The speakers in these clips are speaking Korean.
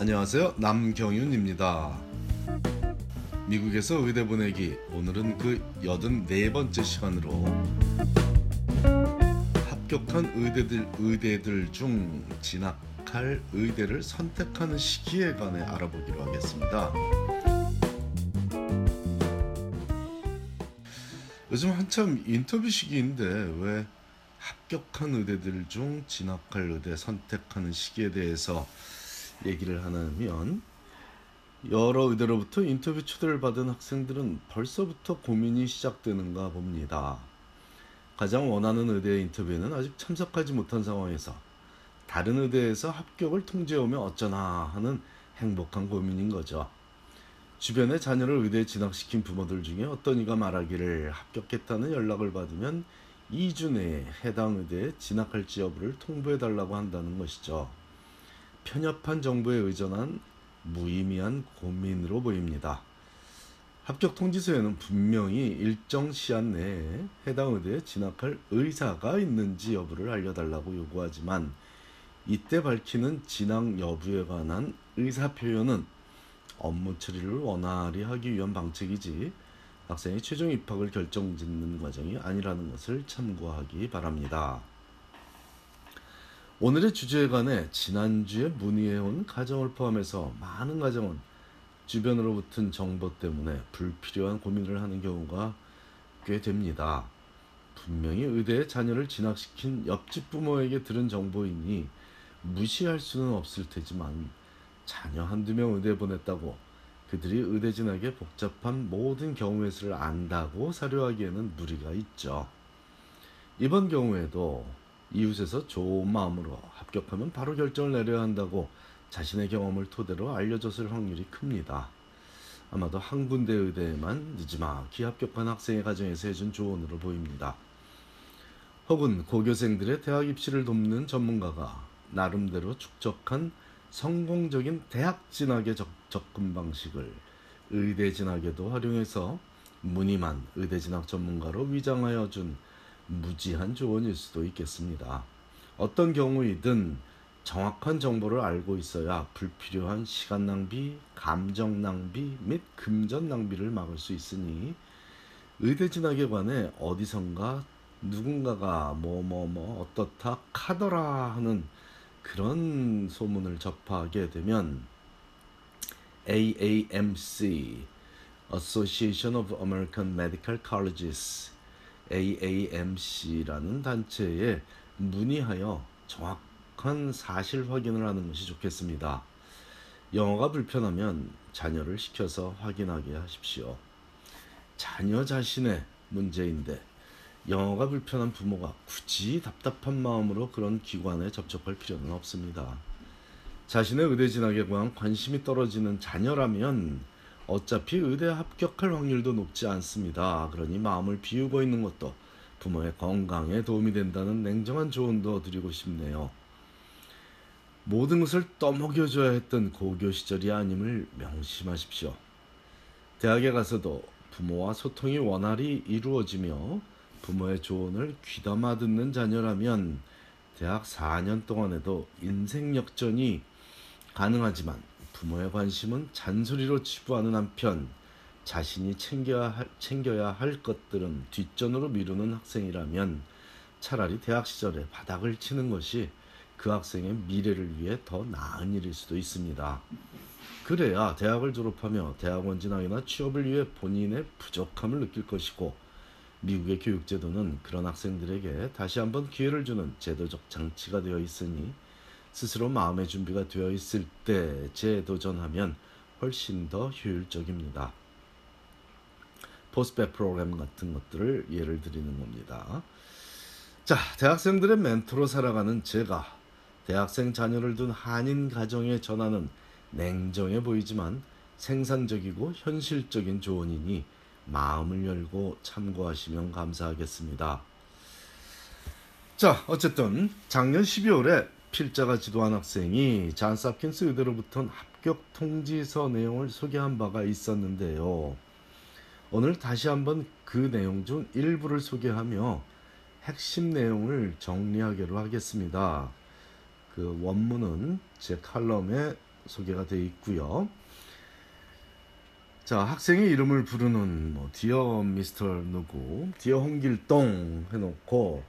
안녕하세요. 남경윤입니다. 미국에서 의대 보내기 오늘은 그 84번째 시간으로 합격한 의대들 의대들 중 진학할 의대를 선택하는 시기에 관해 알아보기로 하겠습니다. 요즘 한참 인터뷰 시기인데 왜 합격한 의대들 중 진학할 의대 선택하는 시기에 대해서 얘기를 하냐면 여러 의대로부터 인터뷰 초대를 받은 학생들은 벌써부터 고민이 시작되는가 봅니다. 가장 원하는 의대의 인터뷰에는 아직 참석하지 못한 상황에서 다른 의대에서 합격을 통지해오면 어쩌나 하는 행복한 고민인 거죠. 주변에 자녀를 의대에 진학시킨 부모들 중에 어떤 이가 말하기를 합격했다는 연락을 받으면 2주 내에 해당 의대에 진학할지 여부를 통보해 달라고 한다는 것이죠. 편협한 정보에 의존한 무의미한 고민으로 보입니다. 합격 통지서에는 분명히 일정 시한 내에 해당 의대에 진학할 의사가 있는지 여부를 알려달라고 요구하지만 이때 밝히는 진학 여부에 관한 의사 표현은 업무 처리를 원활히 하기 위한 방책이지 학생의 최종 입학을 결정짓는 과정이 아니라는 것을 참고하기 바랍니다. 오늘의 주제에 관해 지난주에 문의해온 가정을 포함해서 많은 가정은 주변으로부터 정보 때문에 불필요한 고민을 하는 경우가 꽤 됩니다. 분명히 의대에 자녀를 진학시킨 옆집 부모에게 들은 정보이니 무시할 수는 없을 테지만 자녀 한두 명 의대 보냈다고 그들이 의대 진학의 복잡한 모든 경우의 수를 안다고 사료하기에는 무리가 있죠. 이번 경우에도 이웃에서 좋은 마음으로 합격하면 바로 결정을 내려야 한다고 자신의 경험을 토대로 알려줬을 확률이 큽니다. 아마도 한 군데 의대에만 늦지막히 합격한 학생의 가정에서 해준 조언으로 보입니다. 혹은 고교생들의 대학 입시를 돕는 전문가가 나름대로 축적한 성공적인 대학 진학의 접근 방식을 의대 진학에도 활용해서 무늬만 의대 진학 전문가로 위장하여 준 무지한 조언일 수도 있겠습니다. 어떤 경우이든 정확한 정보를 알고 있어야 불필요한 시간 낭비, 감정 낭비 및 금전 낭비를 막을 수 있으니 의대 진학에 관해 어디선가 누군가가 뭐 뭐뭐 어떻다 카더라 하는 그런 소문을 접하게 되면 AAMC Association of American Medical Colleges AAMC라는 단체에 문의하여 정확한 사실 확인을 하는 것이 좋겠습니다. 영어가 불편하면 자녀를 시켜서 확인하게 하십시오. 자녀 자신의 문제인데 영어가 불편한 부모가 굳이 답답한 마음으로 그런 기관에 접촉할 필요는 없습니다. 자신의 의대 진학에 관한 관심이 떨어지는 자녀라면 어차피 의대 합격할 확률도 높지 않습니다. 그러니 마음을 비우고 있는 것도 부모의 건강에 도움이 된다는 냉정한 조언도 드리고 싶네요. 모든 것을 떠먹여줘야 했던 고교 시절이 아님을 명심하십시오. 대학에 가서도 부모와 소통이 원활히 이루어지며 부모의 조언을 귀담아 듣는 자녀라면 대학 4년 동안에도 인생 역전이 가능하지만 부모의 관심은 잔소리로 치부하는 한편 자신이 챙겨야 할, 챙겨야 할 것들은 뒷전으로 미루는 학생이라면 차라리 대학 시절에 바닥을 치는 것이 그 학생의 미래를 위해 더 나은 일일 수도 있습니다. 그래야 대학을 졸업하며 대학원 진학이나 취업을 위해 본인의 부족함을 느낄 것이고 미국의 교육제도는 그런 학생들에게 다시 한번 기회를 주는 제도적 장치가 되어 있으니 스스로 마음의 준비가 되어 있을 때 재도전하면 훨씬 더 효율적입니다. 포스백 프로그램 같은 것들을 예를 드리는 겁니다. 자, 대학생들의 멘토로 살아가는 제가 대학생 자녀를 둔 한인 가정에 전하는 냉정해 보이지만 생산적이고 현실적인 조언이니 마음을 열고 참고하시면 감사하겠습니다. 자, 어쨌든 작년 12월에 필자가 지도한 학생이 잔스 홉킨스 의대로부터 합격 통지서 내용을 소개한 바가 있었는데요. 오늘 다시 한번 그 내용 중 일부를 소개하며 핵심 내용을 정리하기로 하겠습니다. 그 원문은 제 칼럼에 소개가 되어 있고요. 자, 학생의 이름을 부르는 뭐 디어 미스터 누구, 디어 홍길동 해놓고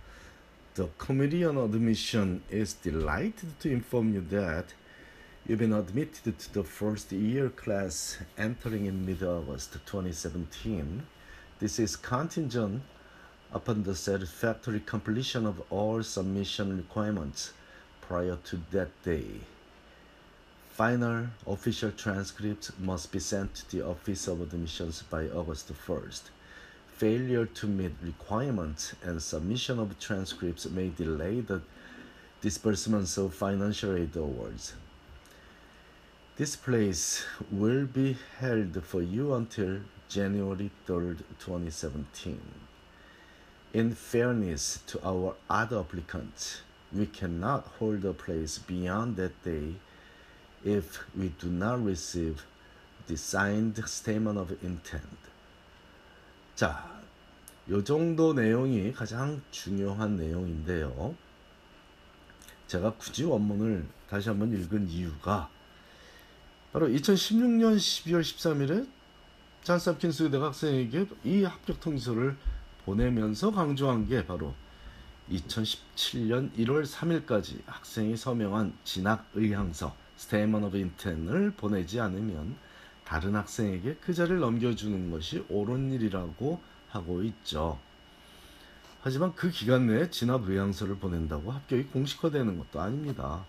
The committee on admission is delighted to inform you that you've been admitted to the first year class entering in mid-August 2017. This is contingent upon the satisfactory completion of all submission requirements prior to that day. Final official transcripts must be sent to the Office of Admissions by August 1st. Failure to meet requirements and submission of transcripts may delay the disbursements of financial aid awards. This place will be held for you until January 3rd, 2017. In fairness to our other applicants, we cannot hold a place beyond that day if we do not receive the signed statement of intent. 자, 요 정도 내용이 가장 중요한 내용인데요. 제가 굳이 원문을 다시 한번 읽은 이유가 바로 2016년 12월 13일에 잔스홉킨스 의대 학생에게 이 합격 통지서를 보내면서 강조한 게 바로 2017년 1월 3일까지 학생이 서명한 진학 의향서 Statement of Intent를 보내지 않으면 다른 학생에게 그 자리를 넘겨주는 것이 옳은 일이라고 하고 있죠. 하지만 그 기간 내에 진학 의향서를 보낸다고 합격이 공식화되는 것도 아닙니다.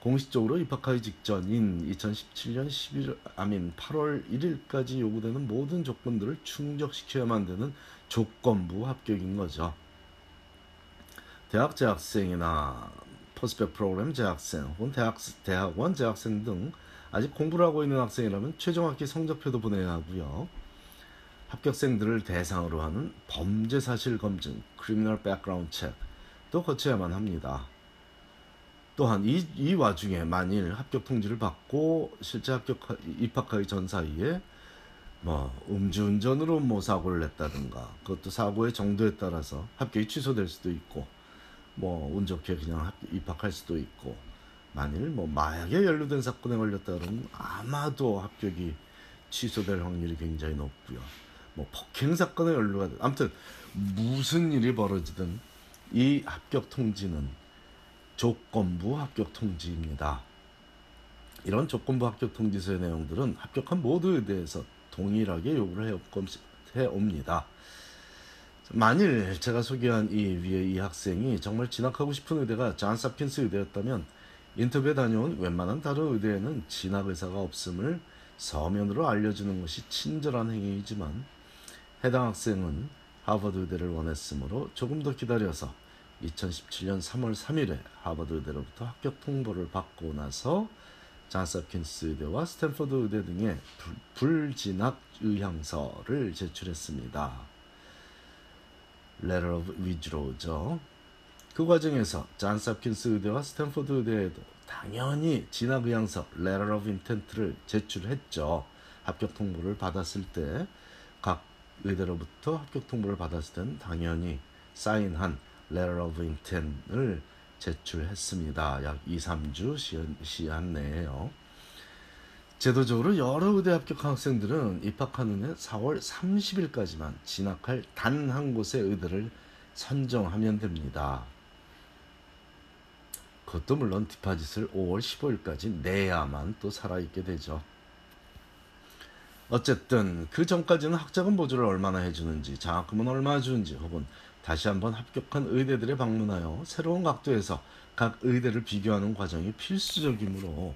공식적으로 입학하기 직전인 2017년 11월 아니 8월 1일까지 요구되는 모든 조건들을 충족시켜야만 되는 조건부 합격인 거죠. 대학 재학생이나 post-bac 프로그램 재학생 혹은 대학, 대학원 재학생 등 아직 공부를 하고 있는 학생이라면 최종 학기 성적표도 보내야 하고요. 합격생들을 대상으로 하는 범죄 사실 검증, criminal background check도 거쳐야만 합니다. 또한 이, 이 와중에 만일 합격 통지를 받고 실제 합격 입학하기 전 사이에 뭐 음주운전으로 뭐 사고를 냈다든가 그것도 사고의 정도에 따라서 합격이 취소될 수도 있고 뭐 운 좋게 그냥 입학할 수도 있고 만일 뭐 마약에 연루된 사건에 걸렸다 그러면 아마도 합격이 취소될 확률이 굉장히 높고요. 뭐 폭행 사건에 연루가 돼. 아무튼 무슨 일이 벌어지든 이 합격 통지는 조건부 합격 통지입니다. 이런 조건부 합격 통지서의 내용들은 합격한 모두 의대에서 동일하게 요구를 해 옵니다. 만일 제가 소개한 이 위에 이 학생이 정말 진학하고 싶은 의대가 존스홉킨스 의대였다면 인터뷰에 다녀온 웬만한 다른 의대에는 진학 의사가 없음을 서면으로 알려주는 것이 친절한 행위이지만 해당 학생은 하버드 의대를 원했으므로 조금 더 기다려서 2017년 3월 3일에 하버드 의대로부터 합격 통보를 받고 나서 잔스홉킨스 의대와 스탠퍼드 의대 등의 불진학 의향서를 제출했습니다. Letter of Withdraw죠. 그 과정에서 잔스홉킨스 의대와 스탠퍼드 의대에도 당연히 진학 의향서 Letter of Intent를 제출했죠. 합격 통보를 받았을 때 각 의대로부터 합격 통보를 받았을 때는 당연히 사인한 letter of intent을 제출했습니다. 약 2, 3주 시한, 시한 내에요. 제도적으로 여러 의대 합격한 학생들은 입학하는 해 4월 30일까지만 진학할 단 한 곳의 의대를 선정하면 됩니다. 그것도 물론 디파짓을 5월 15일까지 내야만 또 살아있게 되죠. 어쨌든 그 전까지는 학자금 보조를 얼마나 해주는지 장학금은 얼마 주는지 혹은 다시 한번 합격한 의대들에 방문하여 새로운 각도에서 각 의대를 비교하는 과정이 필수적이므로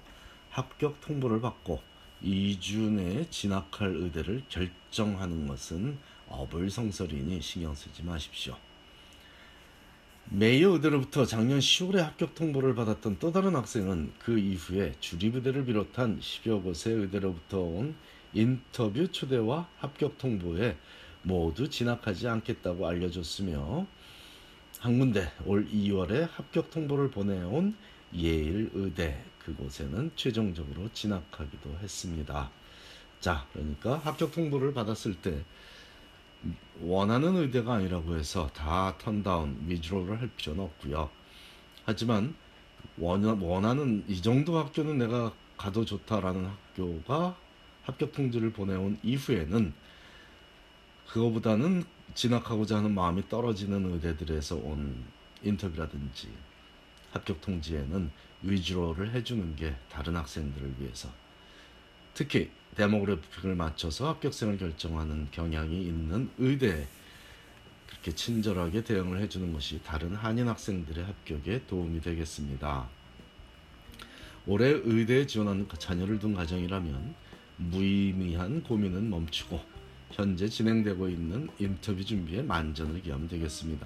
합격 통보를 받고 2주 내에 진학할 의대를 결정하는 것은 어불성설이니 신경 쓰지 마십시오. 메이어 의대로부터 작년 10월에 합격 통보를 받았던 또 다른 학생은 그 이후에 주립의대를 비롯한 10여 곳의 의대로부터 온 인터뷰 초대와 합격 통보에 모두 진학하지 않겠다고 알려줬으며 한 군데 올 2월에 합격 통보를 보내온 예일 의대 그곳에는 최종적으로 진학하기도 했습니다. 자, 그러니까 합격 통보를 받았을 때 원하는 의대가 아니라고 해서 다 턴다운, 위주로를 할 필요는 없고요. 하지만 원하는 이 정도 학교는 내가 가도 좋다라는 학교가 합격 통지를 보내온 이후에는 그거보다는 진학하고자 하는 마음이 떨어지는 의대들에서 온 인터뷰라든지 합격 통지에는 위주로를 해주는 게 다른 학생들을 위해서 특히 데모그래픽을 맞춰서 합격생을 결정하는 경향이 있는 의대에 그렇게 친절하게 대응을 해주는 것이 다른 한인 학생들의 합격에 도움이 되겠습니다. 올해 의대에 지원하는 자녀를 둔 가정이라면 무의미한 고민은 멈추고 현재 진행되고 있는 인터뷰 준비에 만전을 기하면 되겠습니다.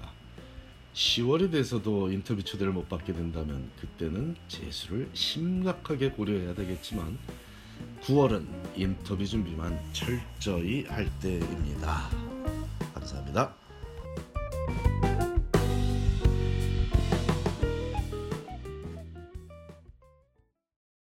10월이 돼서도 인터뷰 초대를 못 받게 된다면 그때는 재수를 심각하게 고려해야 되겠지만 9월은 인터뷰 준비만 철저히 할 때입니다. 감사합니다.